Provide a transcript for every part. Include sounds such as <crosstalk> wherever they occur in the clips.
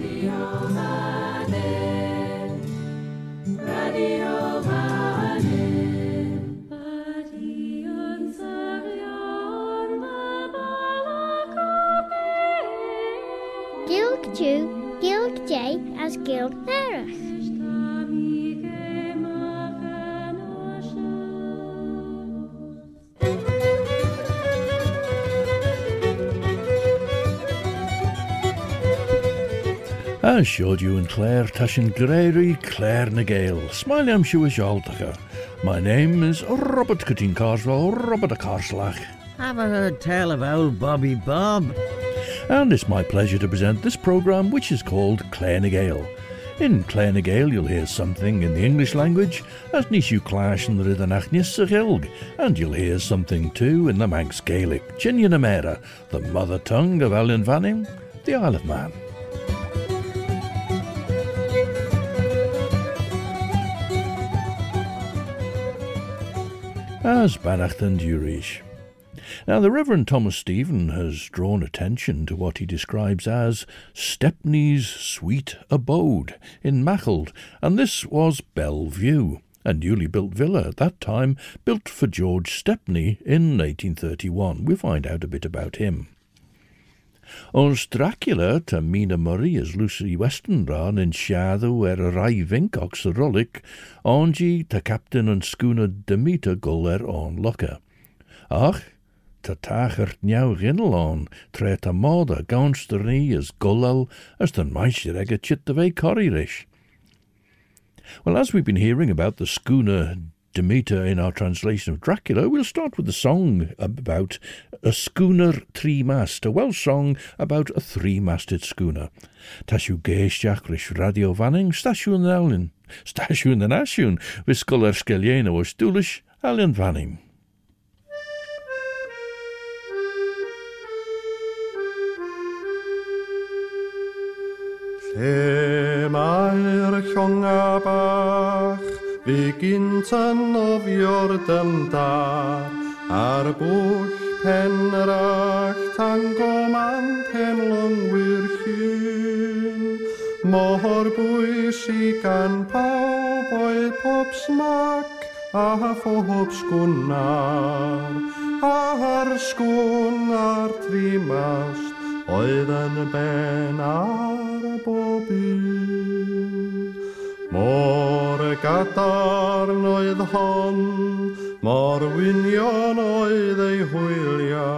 Adios, adios. As showed you in Clare Tashin Grery, Clare Nagale. Smile am Shuashaltaka. My name is Robert Corteen Carswell, Robert a Carslach. Have I heard tell of old Bobby Bob? And it's my pleasure to present this programme which is called Clare Nagale. In Clare Nagale you'll hear something in the English language, as Nishu Clash and the Ridanach Nisachilg, and you'll hear something too in the Manx Gaelic, Chinyanamera, the mother tongue of Ellan Vannin, the Isle of Man. As Bannacht and Durish. Now, the Reverend Thomas Stephen has drawn attention to what he describes as Stepney's sweet abode in Maughold, and this was Bellevue, a newly built villa at that time built for George Stepney in 1831. We find out a bit about him. Ons Dracula ta Mina Maria's Lucy Westenra yn siadw er y rai fincox y rolig, ongi ta captain and schooner dymita goler on locker. Ach, ta tachert niau gynnal on, tre ta moda gawnster ni as golal as tan maesir ega chit the vei corirish. Well, as we've been hearing about the schooner Demeter in our translation of Dracula, we'll start with a song about a schooner three-mast, a Welsh song about a three-masted schooner. Tasiw geisdiach rys Radio Vannin, stasiwn elin, stasiwn yn asiwn, visgol er sgelien o stwlish, alien fanning. Lle mae'r llonga bach Fe gynta'n ofio'r dymdar Ar bwll pen yr all Tango man ten longwyr llun Mor bwys i gan pawb oedd pob smac A phob sgwnar. Ah, a'r sgwnar trimast Oedd yn ben ar bob un. Mor y gadarn oedd hon, mor wynion oedd ei hwylia,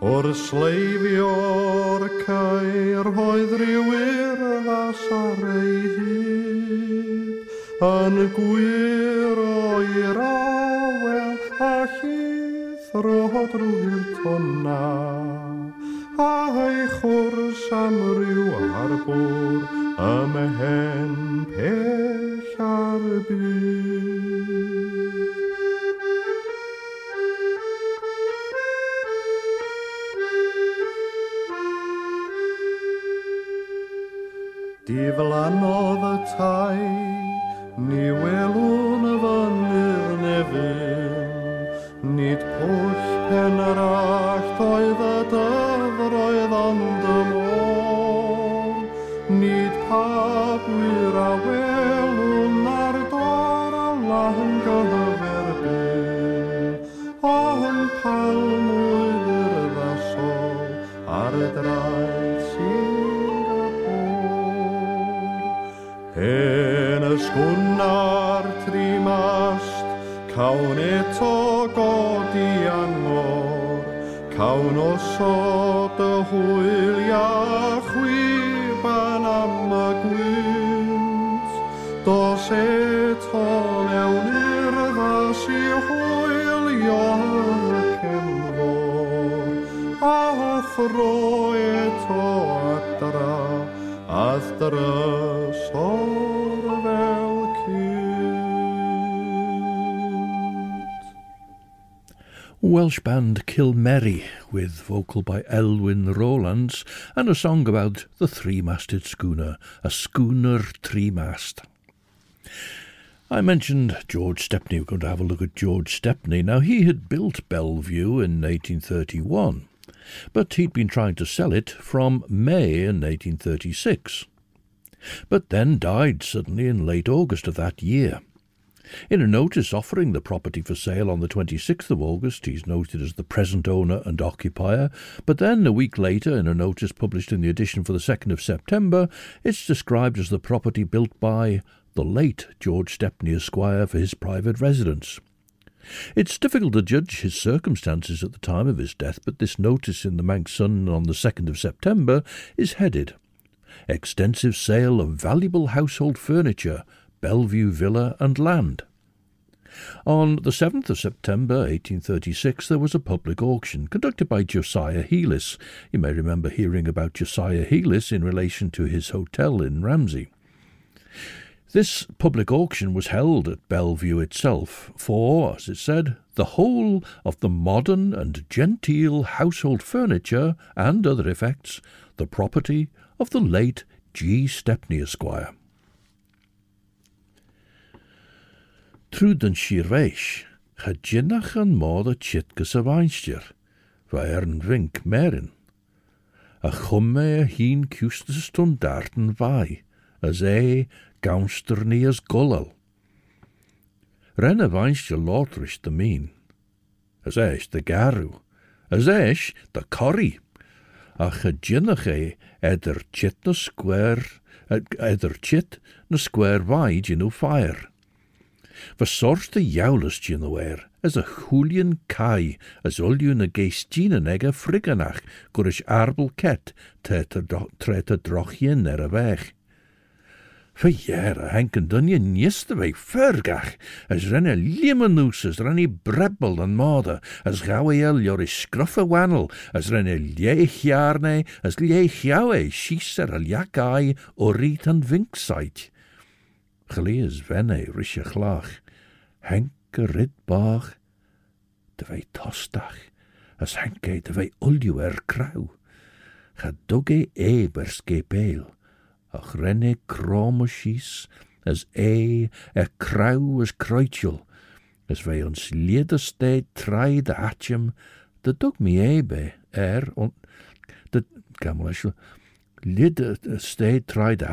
O'r sleifio'r cair oedd rhywyr fas ar ei hyd, yn gwir o'i'r awel a chyth roedd rwy'r tonnau. האיחור שמרו הרבור, המהן פשר בי. Osod y hwylia chwiban am y gwynt. Dos eto mewn i'r ddas i hwylio y cefnfor, a thro eto adra, adra Welsh band Kilmerry with vocal by Elwyn Rowlands and a song about the three-masted schooner, a schooner three-mast. I mentioned George Stepney. We're going to have a look at George Stepney. Now, he had built Bellevue in 1831. but he'd been trying to sell it from May in 1836, but then died suddenly in late August of that year. In a notice offering the property for sale on the 26th of August, he's noted as the present owner and occupier, but then a week later, in a notice published in the edition for the 2nd of September, it's described as the property built by the late George Stepney Esquire for his private residence. It's difficult to judge his circumstances at the time of his death, but this notice in the Manx Sun on the 2nd of September is headed Extensive sale of valuable household furniture, Bellevue Villa and land. On the 7th of September 1836 there was a public auction conducted by Josiah Heelis. You may remember hearing about Josiah Heelis in relation to his hotel in Ramsey. This public auction was held at Bellevue itself for, as it said, the whole of the modern and genteel household furniture and other effects, the property of the late G. Stepney Esquire. trúdan sí reis, cha djinnach an mód a titgus a bhainsteir, bha ar an Ach mérin. A chum mé a hín cústas tún dartan as é gamster ní as golal. Renne bhainste látris de mín, as éis de garu, as éis de choí, a cha djinnach é chit na square, eder chit na square vai inú fire. Versorte jaulus jinaware, as a Julian kai, as ulju een geistina nega friggenach, goris arbel ket, treta drochien er nere weg. Verjaren henken dunje niestewee vergach, as renne liemenoes, as renne brebbel en mode, as gauweel joris scruffe wannel, as renne leegjaarne, as schisser al aljakai, oriet en vinksite. Gelees venne risje glach, henke ritbach, de wij tostach, as henke de wij ulju er krauw. Ga doge ebers ach renne kromusís, as é er kraw as kroitiul, as wij ons liedersteed trai de atjem, de dog mi ebe er, on, de, gamelasjo, liedersteed trai de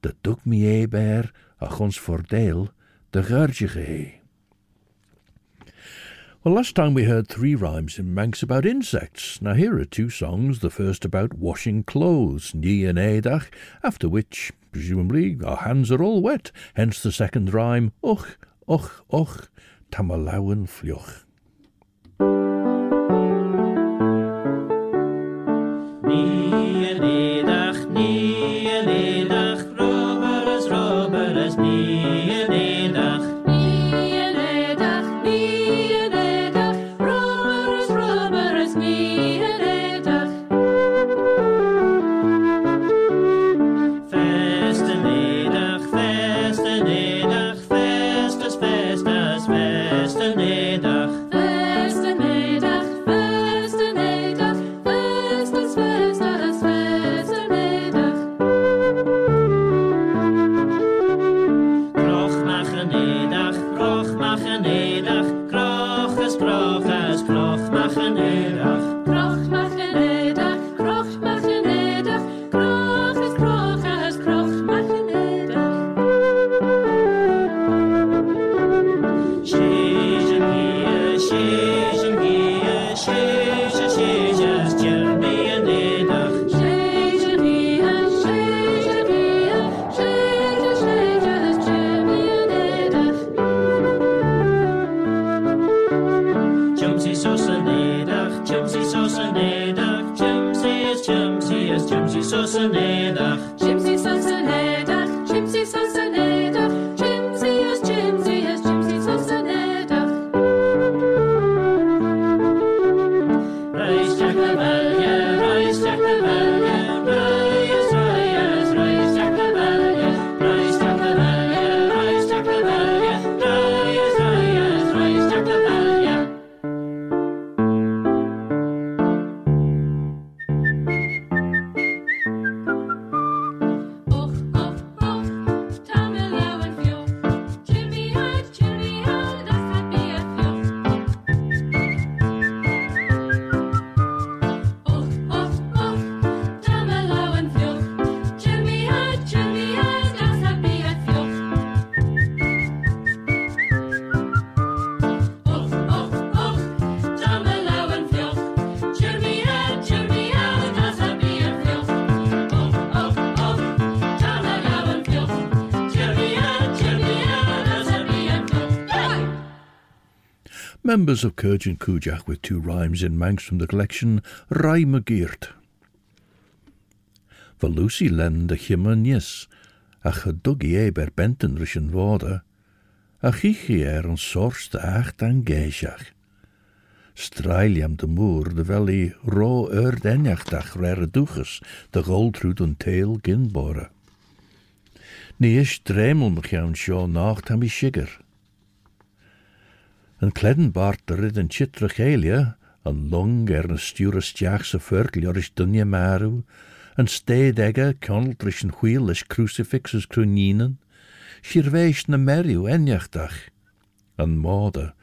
de dog mi ebe er, ach ons voordeel, de geurdige he. Well, last time we heard three rhymes in Manx about insects. Now here are two songs, the first about washing clothes, Ni and Edach, after which, presumably, our hands are all wet, hence the second rhyme, Och, och, och, tamalawen flioch. Members of Kurge and Kujak with two rhymes in Manx from the collection Rhyme Geert. For Lucy lend a chimannis, a chadugi e ber benten rys yn foda, a chichi er de acht an geisiach. Strailiam de moer de wel i ro ur denjachtach rere duches, de goldrud en teel ginbore. Ni is dremel sjo nacht. Een kleddenbaart er rid een chitre gelia, een long er een sture stjaagse vurkel jor is dunje maru, een steedegge kaneltrich een wheel is crucifixes kroeninen, sirweis na merriw enjachtdag. Een mode,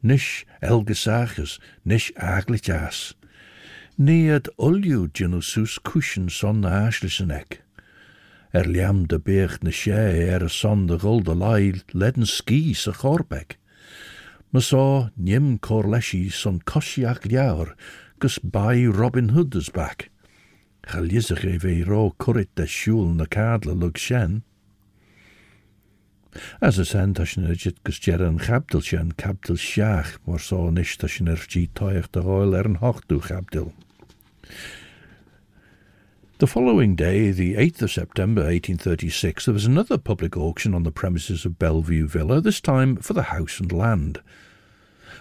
nis elgesages, nis aglitjaas. Nee het olju genosus kuschen son na haaslissen ek. Er liam de beeg na sé er a son de golde lail ledden ski sa chorbek. Ma sa nim corleshi son koshiak liaur, gus bai Robin Hood back. Chalisach e ve ro currit de na cadla lug shen. As a san tashin ygit gus ger an chabdil shen cabdil shiach, mor sa nish tashin toich de. The following day, the 8th of September 1836, there was another public auction on the premises of Bellevue Villa, this time for the house and land.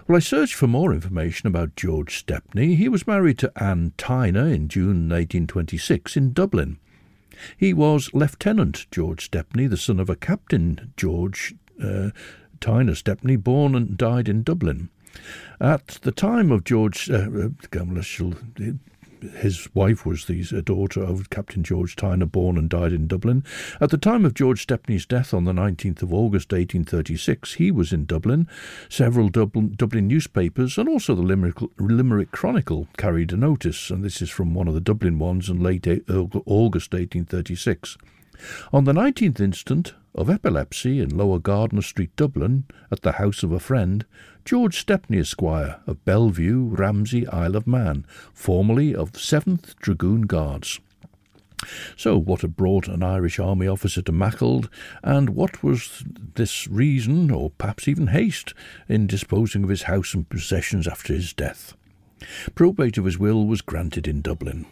Well, I searched for more information about George Stepney. He was married to Anne Tyner in June 1826 in Dublin. He was Lieutenant George Stepney, the son of a Captain George uh, Tyner Stepney, born and died in Dublin. At the time of George, uh, uh, his wife was the uh, daughter of Captain George Tyner, born and died in Dublin. At the time of George Stepney's death on the 19th of August 1836, he was in Dublin. Several Dublin, Dublin newspapers and also the Limerick, Limerick Chronicle carried a notice, and this is from one of the Dublin ones in late August 1836. On the 19th instant of epilepsy in Lower Gardiner Street, Dublin, at the house of a friend, George Stepney Esquire of Bellevue, Ramsey, Isle of Man, formerly of 7th Dragoon Guards. So, what had brought an Irish army officer to Maughold, and what was this reason, or perhaps even haste, in disposing of his house and possessions after his death? Probate of his will was granted in Dublin.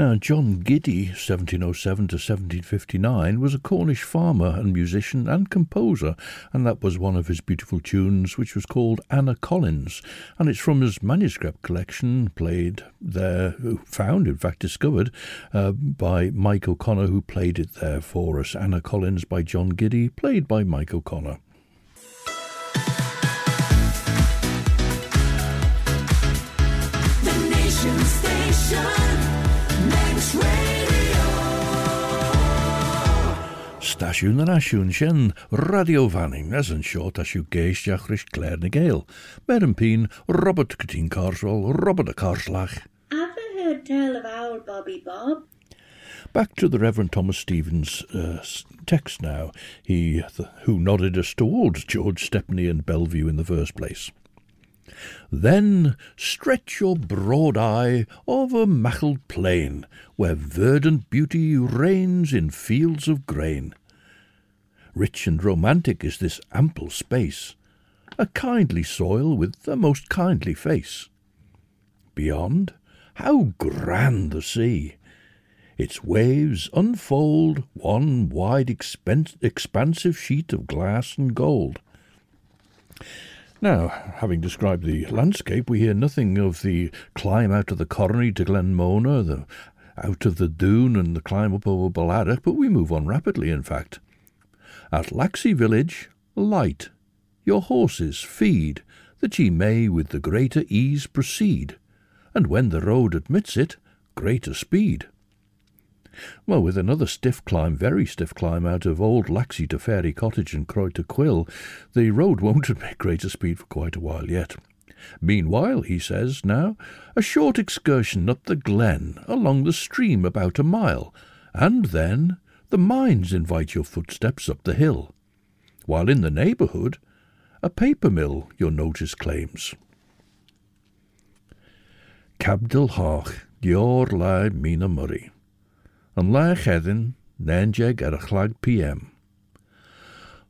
Now, John Giddy, 1707 to 1759, was a Cornish farmer and musician and composer, and that was one of his beautiful tunes, which was called Anna Collins, and it's from his manuscript collection, played there, found, in fact, discovered uh, by Mike O'Connor, who played it there for us. Anna Collins by John Giddy, played by Mike O'Connor. Station, Next Radio. Stasiwn yn asiwn Radio Vannin as yn siot as yw geistiach rys Claire na Gael. Mer yn pyn Robert Cytyn Carswell, Robert y Carslach. Ever heard tell of old Bobby Bob? Back to the Reverend Thomas Stevens uh, text now, he th- who nodded us towards George Stepney and Bellevue in the first place. Then stretch your broad eye over Maughold Plain, where verdant beauty reigns in fields of grain. Rich and romantic is this ample space, a kindly soil with a most kindly face. Beyond, how grand the sea! Its waves unfold one wide expansive sheet of glass and gold. Now, having described the landscape, we hear nothing of the climb out of the Cornaa to Glenmona, the out of the Dhoon and the climb up over Balladach, but we move on rapidly, in fact. At Laxey village, light, your horses feed, that ye may with the greater ease proceed, and when the road admits it, greater speed. Well, with another stiff climb, very stiff climb out of Old Laxey to Fairy Cottage and Croy to Quill, the road <laughs> won't admit greater speed for quite a while yet. Meanwhile, he says now, a short excursion up the glen, along the stream about a mile, and then the mines invite your footsteps up the hill, while in the neighbourhood a paper mill your notice claims. Cabdil Hach, Dior Lai Mina Murray. an leith chean nanje ar a klag PM.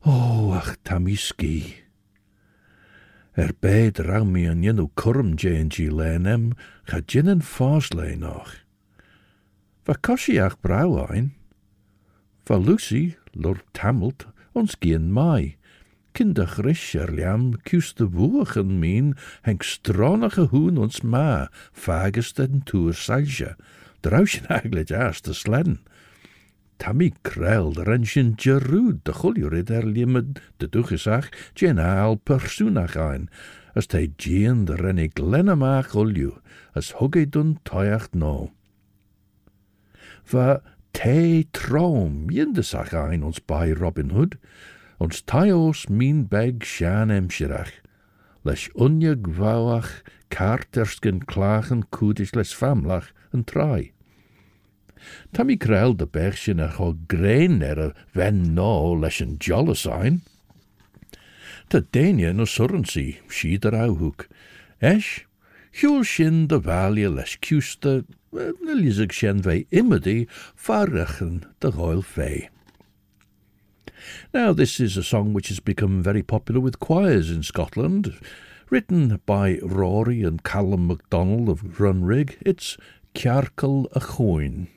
Ó ach tá cí. Er béad ramí an dhéanú chum déantí lenim cha dinan fás lé nach. ach cosíach braáin, Fa Lucy lor tamelt ons cían mai, Kinder ris ar leam cús de min mín stronach stránige hún ons ma. fagus den Drausjen <laughs> eigenlijk aas te sledden. Tammy krel de rensjen gerud de chuljurid er limed de dugesach jen aal persoonach ein, as te jien de rennig lennema chulju, as hugge dun toyacht no. Va te traum jindesach ein ons bij Robin Hood, ons taios min beg sjan emsirach, leis unje gwawach kaartersken klagen koedisch les famlach en trai. Tammy krel de bergsjen er go grein er a ven no leis jolle sein. Te denje no surrency, si der auhoek. Esch, hjul sin de valje leis lisig sjen vei immedi, farrechen de royal vei. Now, this is a song which has become very popular with choirs in Scotland. Written by Rory and Callum MacDonald of Runrig, it's Cearcall a' Chuain.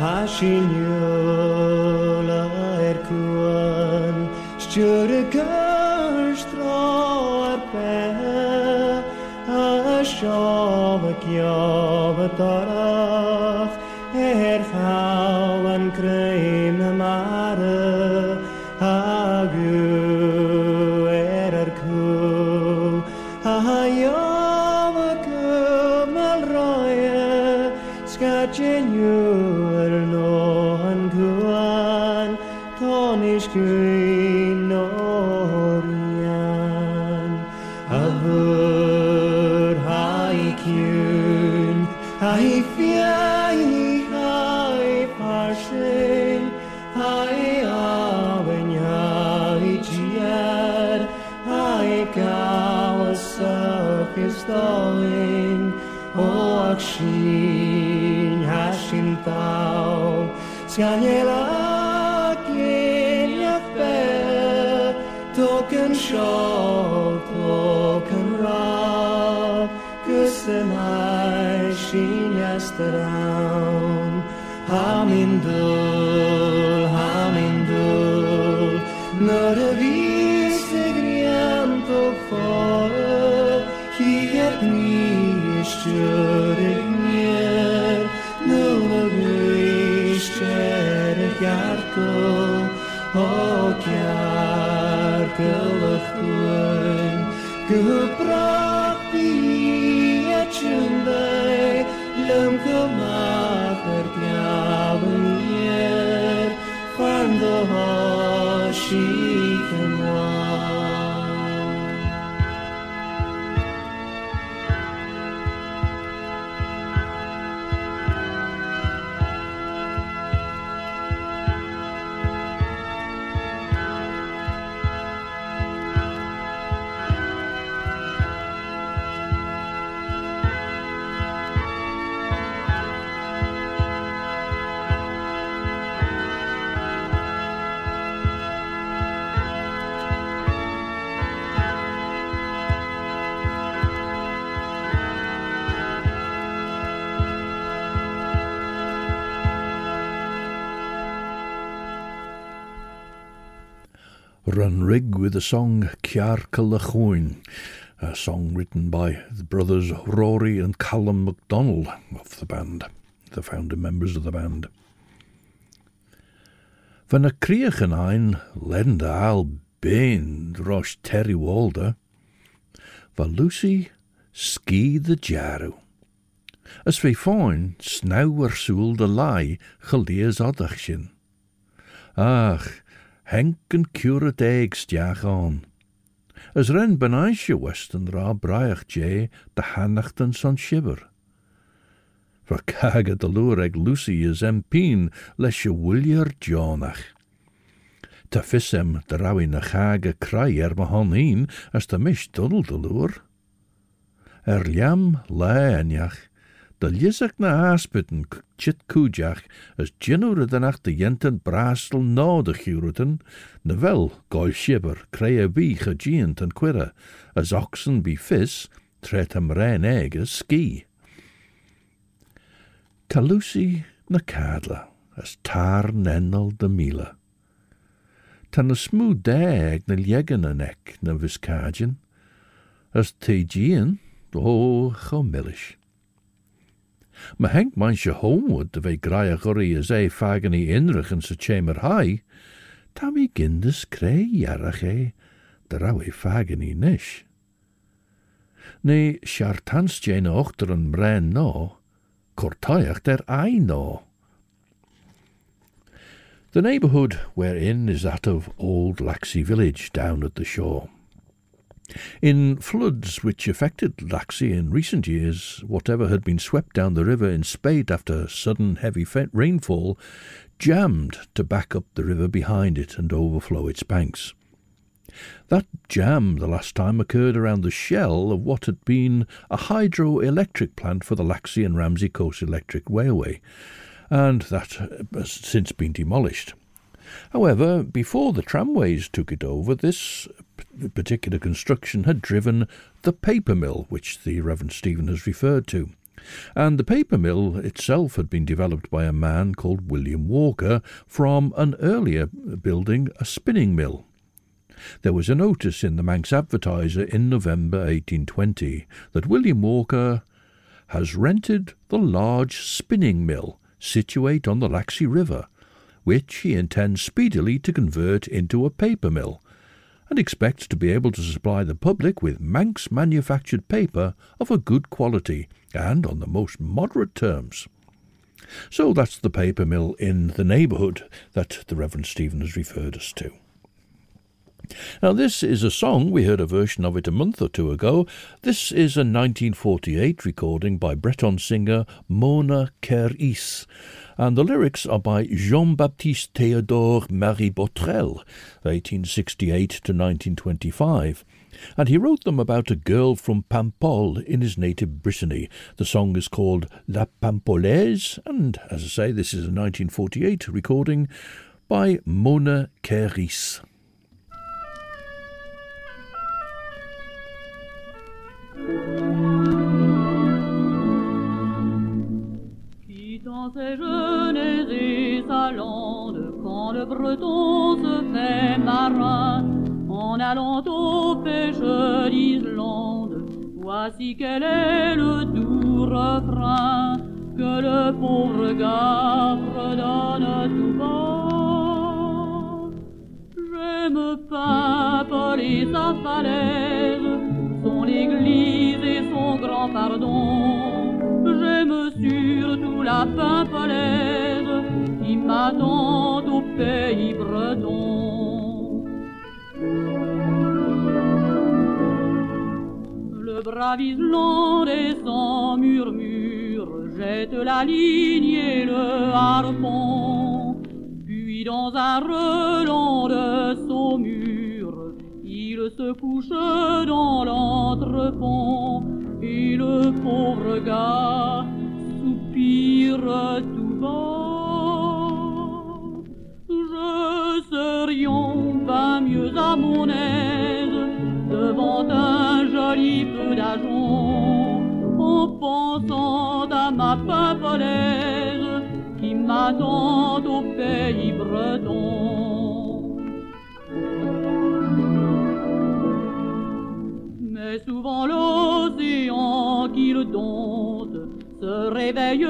Hasinjola er kuan Stjöre A sjave kjave tau Sganiela geniach be Token shawl token ra Kusenai sin yastadown Hamindul gwyn with the song Cearcall a' Chuain, a song written by the brothers Rory and Callum MacDonald of the band, the founder members of the band. Van y criach yn ein, lenda al bain Terry Walder, va Lucy ski the jaru. As fe fáin, snauw ar súl de lai, chaleas adach sin. Ach, henken curat éig steach on. As ren benain je westenra, rá je de hanachtan son siber. Ver cagad de lúr Lucy is empín leis je wulier jonach. Te fisem de rauwe na chaga crai er ma honín as de mis de lure Er leam leineach, de lisach na áspiten chit as jinúradanach de jentan de jenten brastel na bhil gáil Gol cré a bhí a ddíant an as oxen be fis tre am réin ski. na cadla as tar nennal de miler Tan a smooth dag na liegan an nek na viscadjin, as tédían oh, chomilish. Mae hengt mae'n se homwyd dy fe grai a gwrri as e ffagan i unrych yn sy chamber hai, ta mi gyndys creu arach e, dy raw e ffagan i nish. Neu siartans jen ochter yn mren no, cortoiach der ai no. The neighbourhood we're in is that of Old Laxey Village down at the shore. In floods which affected Laxey in recent years, whatever had been swept down the river in spate after sudden heavy rainfall jammed to back up the river behind it and overflow its banks. That jam the last time occurred around the shell of what had been a hydroelectric plant for the Laxey and Ramsey Coast Electric Railway, and that has since been demolished. However, before the tramways took it over, this particular construction had driven the paper mill, which the Reverend Stephen has referred to. And the paper mill itself had been developed by a man called William Walker from an earlier building, a spinning mill. There was a notice in the Manx Advertiser in November 1820 that William Walker has rented the large spinning mill situate on the Laxey River, which he intends speedily to convert into a paper mill, and expects to be able to supply the public with Manx manufactured paper of a good quality and on the most moderate terms. So that's the paper mill in the neighbourhood that the Reverend Stephen has referred us to. Now, this is a song, we heard a version of it a month or two ago. This is a 1948 recording by Breton singer Mona Keris, and the lyrics are by Jean Baptiste Théodore Marie Botrel, 1868 to 1925. And he wrote them about a girl from Paimpol in his native Brittany. The song is called La Paimpolaise, and as I say, this is a 1948 recording by Mona Keris. Quittant ses jeunes et sa lande, quand le breton se fait marin, en allant aux pêches d'Islande, voici quel est le doux refrain que le pauvre gars fredonne tout bas. J'aime Paimpol et sa falaise, son église et son grand pardon. J'aime surtout la Paimpolaise qui m'attend au pays breton. Le brave Islandais sans murmure jette la ligne et le harpon. Puis dans un relent de saumure, il se couche dans l'entrepont et le pauvre gars soupire tout bas. Je serions pas mieux à mon aise devant un joli peu d'ajonc en pensant à ma paimpolaise qui m'attend au pays breton. Mais souvent l'océan qu'il dompte se réveille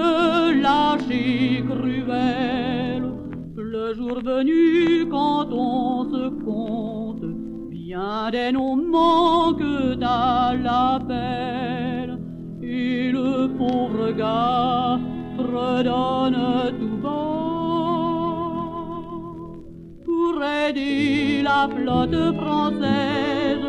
Le jour venu quand on se compte, bien des noms manquent à l'appel. Et le pauvre gars redonne tout bas pour aider la flotte française,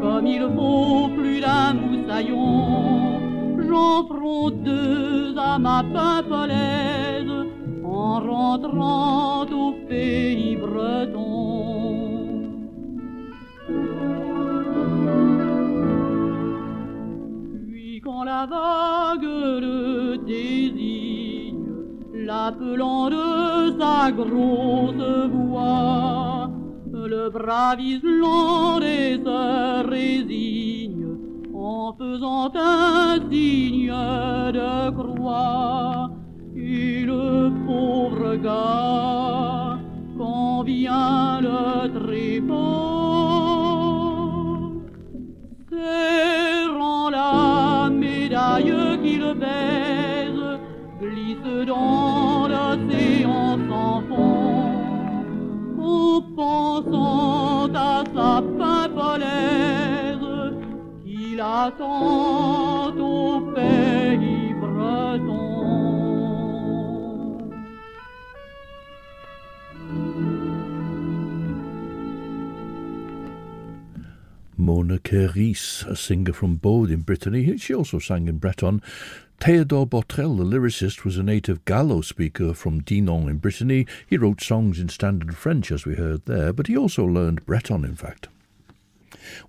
comme il faut plus d'un moussaillon. J'en prends deux à ma paimpolaise en rentrant au pays breton. Puis quand la vague le désigne, l'appelant de sa grosse voix, le brave Islandais se résigne en faisant un signe de croix. Le pauvre gars, quand vient le trépas, serrant la médaille qu'il baise, glisse dans l'océan sans fond, en pensant à sa paimpolaise qu'il attend Mona Keris, a singer from Bode in Brittany. She also sang in Breton. Theodore Botrel, the lyricist, was a native Gallo speaker from Dinan in Brittany. He wrote songs in standard French, as we heard there, but he also learned Breton, in fact.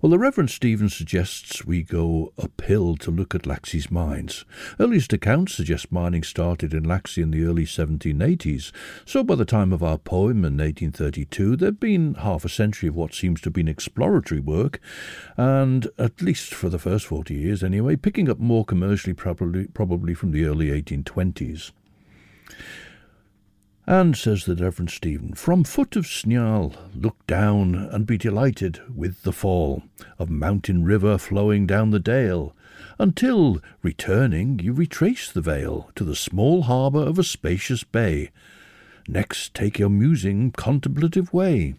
Well, the Reverend Stephen suggests we go uphill to look at Laxey's mines. Earliest accounts suggest mining started in Laxey in the early 1780s, so by the time of our poem in 1832 there'd been half a century of what seems to have been exploratory work, and at least for the first 40 years anyway, picking up more commercially probably, probably from the early 1820s. And, says the Reverend Stephen, from foot of Snial look down and be delighted with the fall of mountain river flowing down the dale, until, returning, you retrace the vale to the small harbour of a spacious bay. Next take your musing, contemplative way.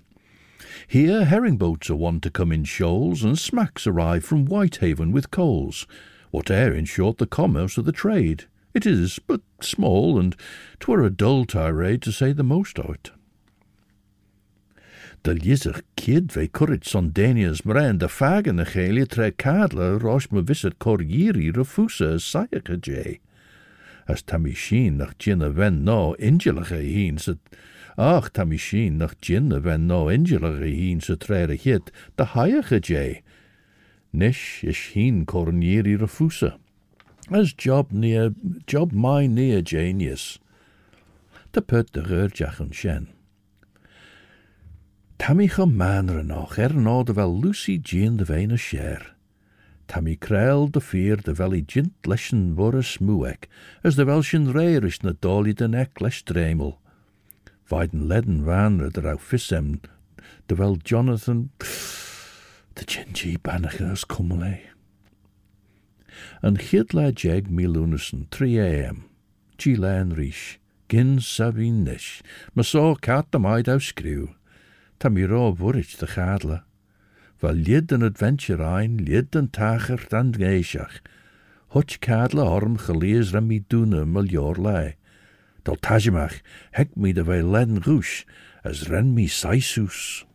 Here herring boats are wont to come in shoals, and smacks arrive from Whitehaven with coals, whate'er, in short, the commerce of the trade. It is but small, and 'twere a dull tirade to say the most of it. De lizach kid ve currit son danias mren de fagen na chélia tre rosh me visit corgiri refusa as sayacha jay. As tammy sheen nach gin a ven no injulacha heen sa Ach tammy sheen nach gin a ven no injulacha heen sa tre a hit de hayacha jay. Nish is heen corgiri refusa. As job near job my near genius. De put de geurjach an shen. Tammy manere noch er no de wel Lucy Jean de veine share. Tammy kruil de vier de wel i jint leschen wore smoek, as de welschen reiris na dolly de nek les dremel. Weiden ledden wanre der au fissem, de wel Jonathan, de gingy banachers kummele an chiad jeg me míúnas an 3am, tí lean gin sa bhí níis, mas cat am maid á scrú, Tá de chadla, Ba lid an adventure ein lid an tachart dan géiseach, Thit cadla orm gelías dúna me leor lei. Dal taiisiach heic mí len as ren mi saisús.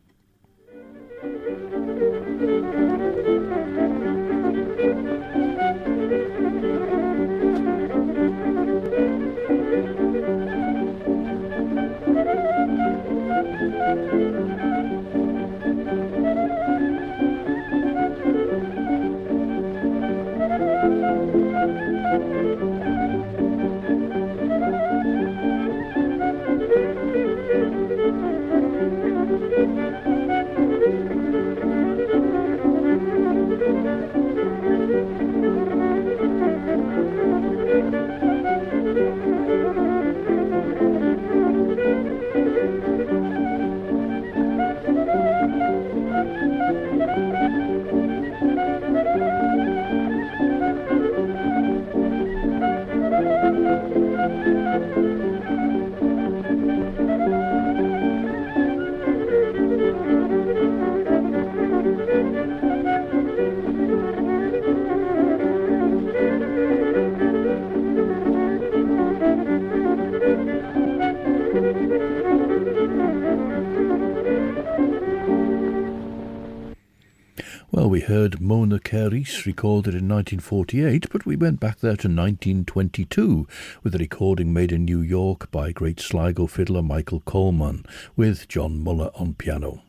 Caris recorded in 1948, but we went back there to 1922 with a recording made in New York by great Sligo fiddler Michael Coleman with John Muller on piano.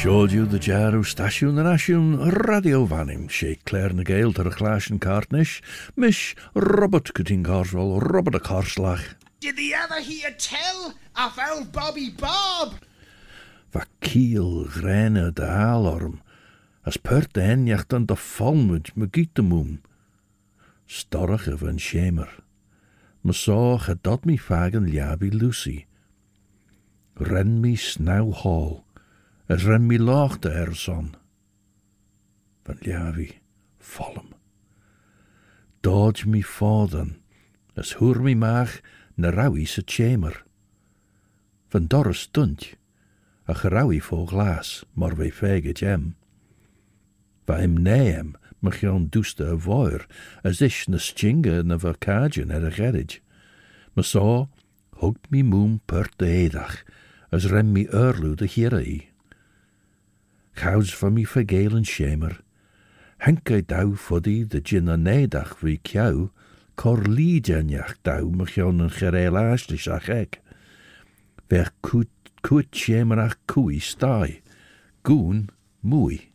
Sioldiú de the staisiún radio van hem. Shake na géil ar a chláisian Cartnish, miss Robert Cutting tín Robert a cáslach. Did the ever hear tell of old Bobby Bob? Va kiel de alarm. as purt enjacht en de Falmud me gietemoem. Storch of een schemer. Me had dat me fagen jabi Lucy. Ren me snauw hall er zijn milaagden, herzan. Van Ljavi, vallen. Dodge me vaden, as hoor me maag naar rauwe se chamer. Van dorre stunt, a gerauwe vo glas, maar we fege jem. Va hem neem, mag je aan duste a voer, as ish na stinger na vacagen er a gerig. Maar zo, hoogt me moem per de edag, as rem me urlu de hierai. Voor mij vergeil en schemer, hank ik dauw voor de gin en neidach wi kyouw, cor liegenjach dauw, mij jon en gereel schemerach ach ek. Ver kuit schemer ach coei stai, goon, moei.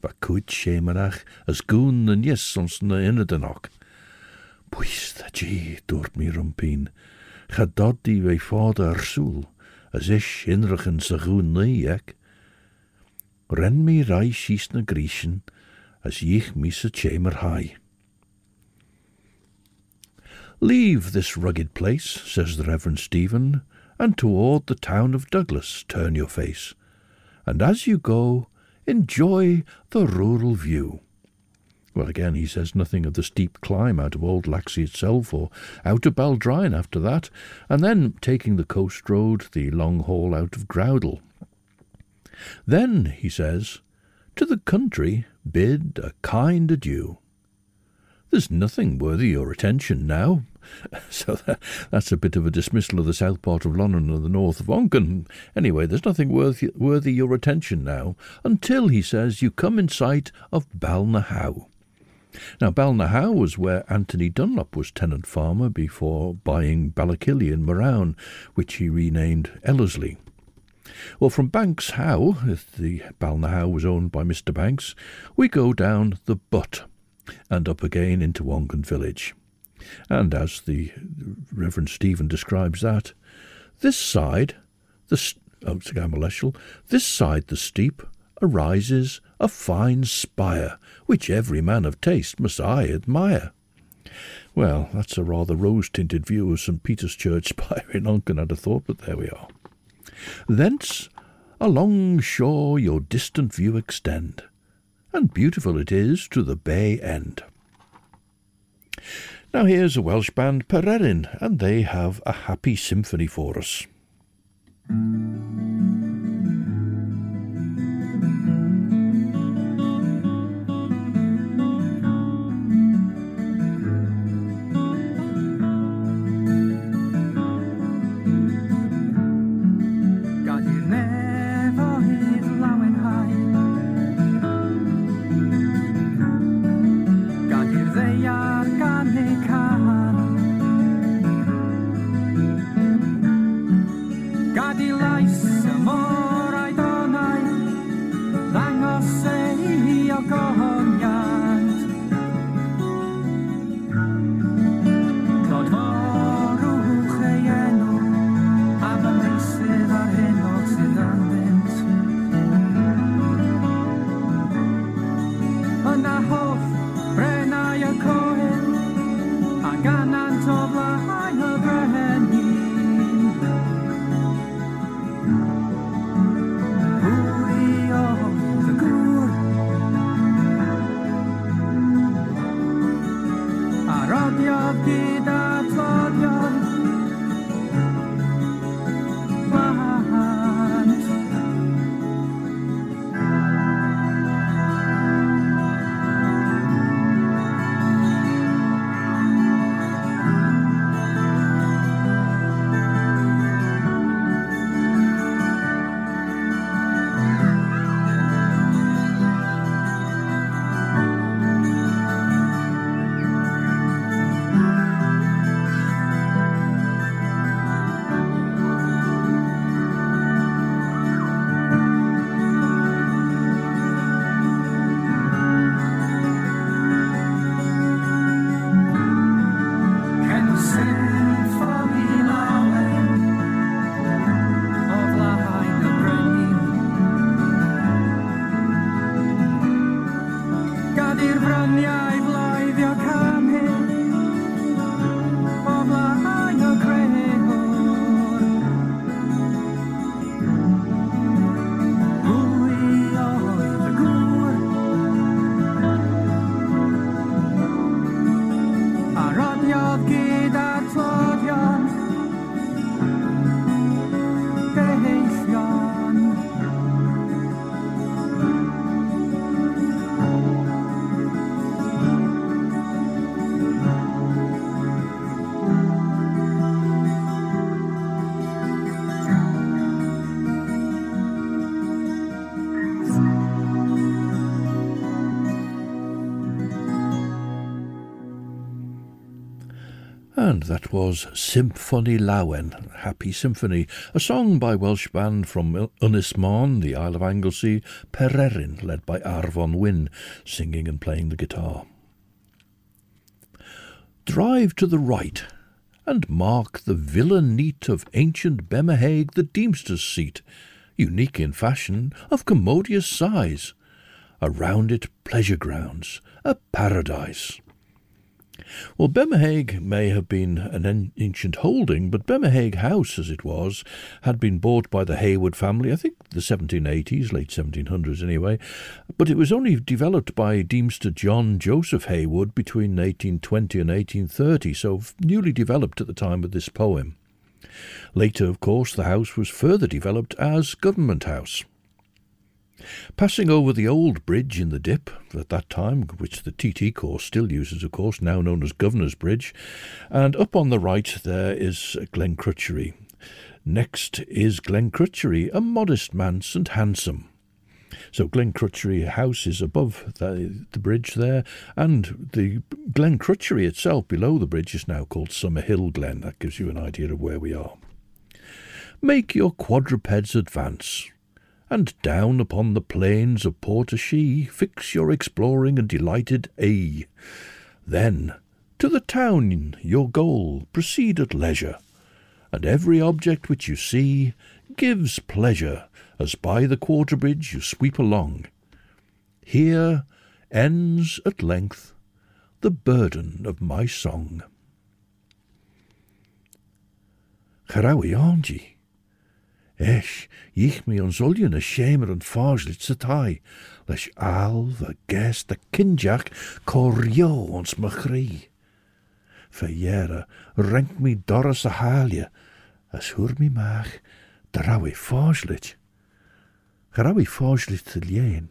Ver kuit schemer ach as goon en yis soms na hinderden ook. Puiss dat je, doort mij rumpien, ga doddy wi vader er soel, as ish hinderchen se goon lee Ren mi rai schies na griechen, as jich mi sa chamer hai. Leave this rugged place, says the Reverend Stephen, and toward the town of Douglas turn your face, and as you go, enjoy the rural view. Well, again, he says nothing of the steep climb out of Old Laxey itself or out of Baldrine after that, and then taking the coast road, the long haul out of Groudle. Then, he says, to the country bid a kind adieu. There's nothing worthy your attention now. <laughs> So that, that's a bit of a dismissal of the south part of Lonan and the north of Onchan. Anyway, there's nothing worthy, worthy your attention now until, he says, you come in sight of Balnahow. Now, Balnahow was where Anthony Dunlop was tenant farmer before buying Ballakilly in Marown, which he renamed Ellerslie. Well, from Banks Howe, if the Balnahow was owned by Mr. Banks, we go down the Butt and up again into Onchan village. And as the Reverend Stephen describes that, this side, the oh, this side the steep, arises a fine spire, which every man of taste must I admire. Well, that's a rather rose-tinted view of St. Peter's Church <laughs> spire in Onchan, I'd have thought, but there we are. Thence along shore your distant view extend, and beautiful it is to the bay end. Now here's a Welsh band, Pererin, and they have a happy symphony for us. That was Symphony Lawen, Happy Symphony, a song by Welsh band from Ynys Môn, the Isle of Anglesey, Pererin, led by Arfon Wyn, singing and playing the guitar. Drive to the right and mark the villa neat of ancient Bemahague, the Deemster's seat, unique in fashion, of commodious size. Around it pleasure grounds, a paradise. Well, Bemahague may have been an an- ancient holding, but Bemahague House, as it was, had been bought by the Heywood family, I think the 1780s, late 1700s anyway, but it was only developed by Deemster John Joseph Heywood between 1820 and 1830, so newly developed at the time of this poem. Later, of course, the house was further developed as Government House. Passing over the old bridge in the dip, at that time, which the TT course still uses, of course, now known as Governor's Bridge, and up on the right there is Glencrutchery. Next is Glencrutchery, a modest manse and handsome. So Glencrutchery House is above the, the bridge there, and the Glencrutchery itself below the bridge is now called Summerhill Glen. That gives you an idea of where we are. Make your quadrupeds advance, and down upon the plains of Port-e-Chee fix your exploring and delighted eye. Then to the town your goal proceed at leisure, and every object which you see gives pleasure as by the quarter bridge you sweep along. Here ends at length the burden of my song. Charawi Ech, jich me on zullion a shamer and farslit satai, lesh alva guest a kinjak corio ons machri. Verjera, rank me doris a halje, as hur me maag, drawe farslit. Grauwe farslit te lien,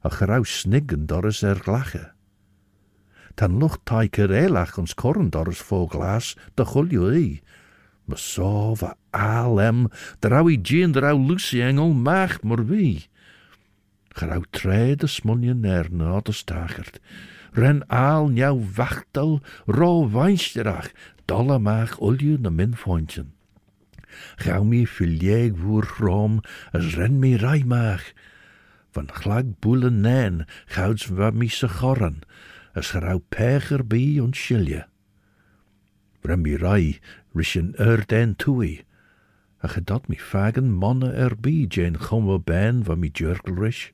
a grauw sniggen doris er glache. Tan lucht taiker elach ons korren doris vogelaas, de gulju ee. Besova, Alem, drauwi Jean, drau Lucy Engel, maag maar wie. Grauw trede smuljen erne had de stagert. Ren aal jouw wachtel, ro wijnsterach, dolle maag ulje na min vondjen. Gauw mi filjeg woer rom, as ren mi rijmaag. Van glag boelen nen, gouds wat mi se gorren, as grau pecher, bij ons schilje. Ren mi rai, Rishin ördein tui, a dat mi fagen mannen erbi jane chomwa ben va mi jurgelrish.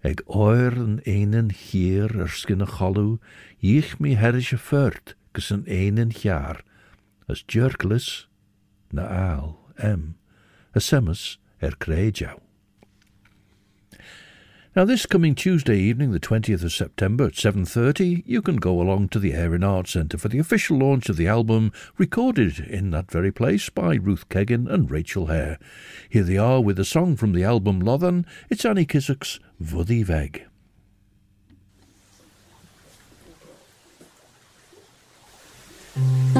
Eg oer een einen hier erskinne chalu, jich mi herrische furt, gus een einen jaar, as jurgelis na aal, em, a semmes er kreidjau. Now, this coming Tuesday evening, the 20th of September at 7.30, you can go along to the Erin Arts Centre for the official launch of the album, recorded in that very place by Ruth Keggin and Rachel Hair. Here they are with a song from the album Lossan. It's Annie Kissack's Vuddy Veg. Fyddi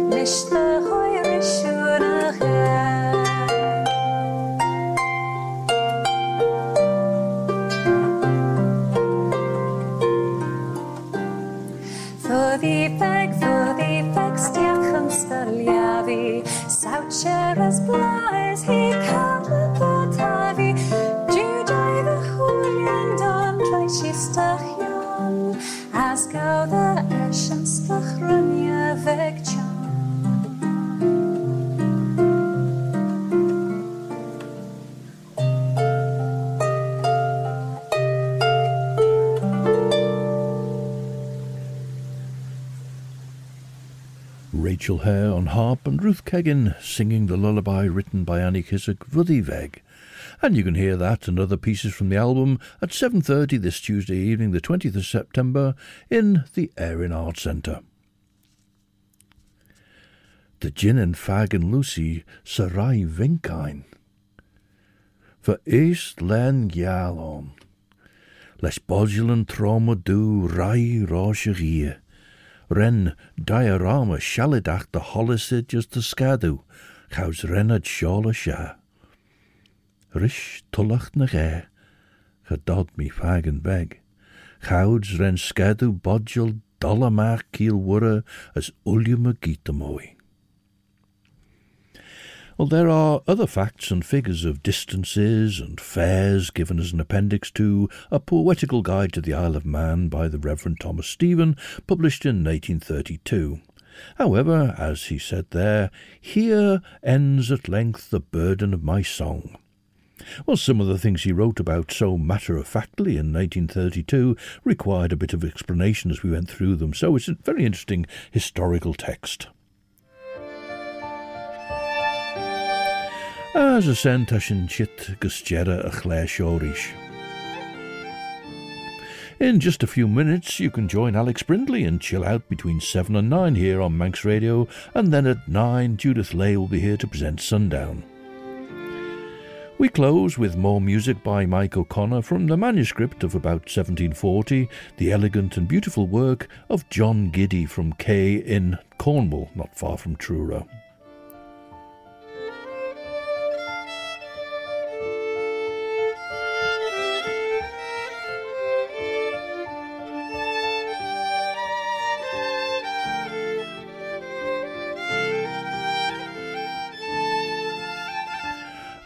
Конечно. Keggin singing the lullaby written by Annie Kissack, Vuddy And you can hear that and other pieces from the album at 7.30 this Tuesday evening, the 20th of September, in the Erin Arts Centre. the gin and fag and Lucy sarai vinkain. For east len les bodulan trauma du rai rocherie, ren diorama shalidach the holisid just the scadu, chaus renad shola sha. Rish tullacht na ghe, gedod mi fag and beg, chauds ren scadu bodjul dollamach kiel as ulium a. Well, there are other facts and figures of distances and fares given as an appendix to A Poetical Guide to the Isle of Man by the Reverend Thomas Stephen, published in 1832. However, as he said there, here ends at length the burden of my song. Well, some of the things he wrote about so matter of factly in 1932 required a bit of explanation as we went through them, so it's a very interesting historical text. As a sin chit gusjera a chléisióris. In just a few minutes, you can join Alex Brindley and chill out between 7 and 9 here on Manx Radio, and then at 9, Judith Lay will be here to present Sundown. We close with more music by Mike O'Connor from the manuscript of about 1740, the elegant and beautiful work of John Giddy from Kea in Cornwall, not far from Truro.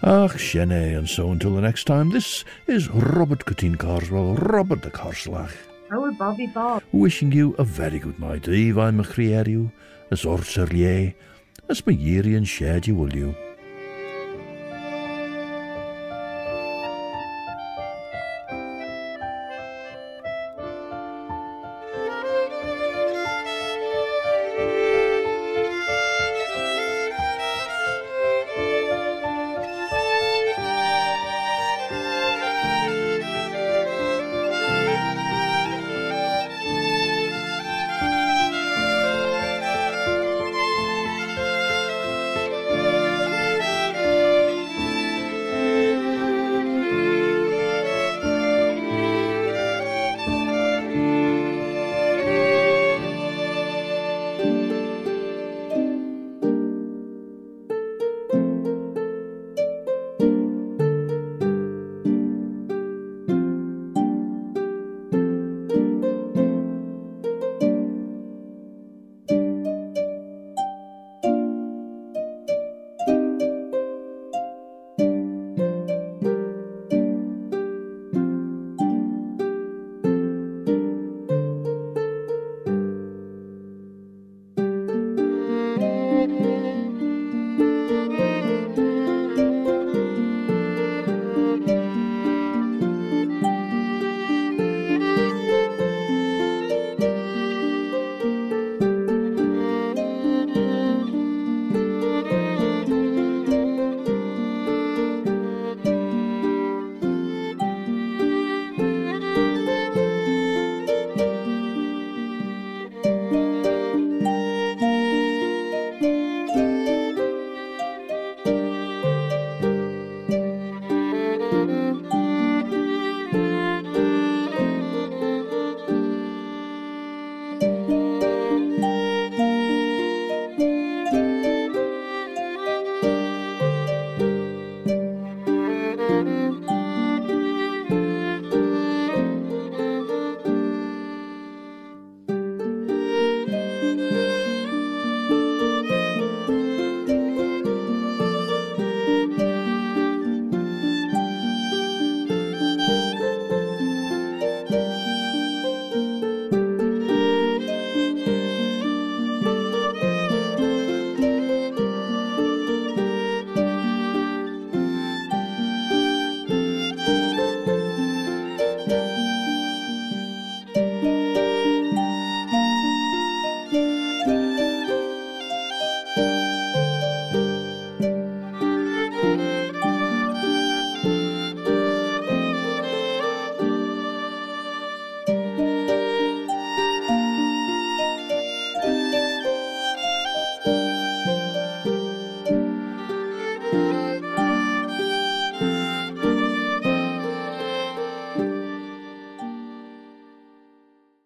Ach, Shene, and so until the next time, this is Robert Corteen Carswell, Robert the Carslach, oh, Our Bobby Bob. wishing you a very good night. Eve, I'm a as orser ye, as my yeary and you will. You.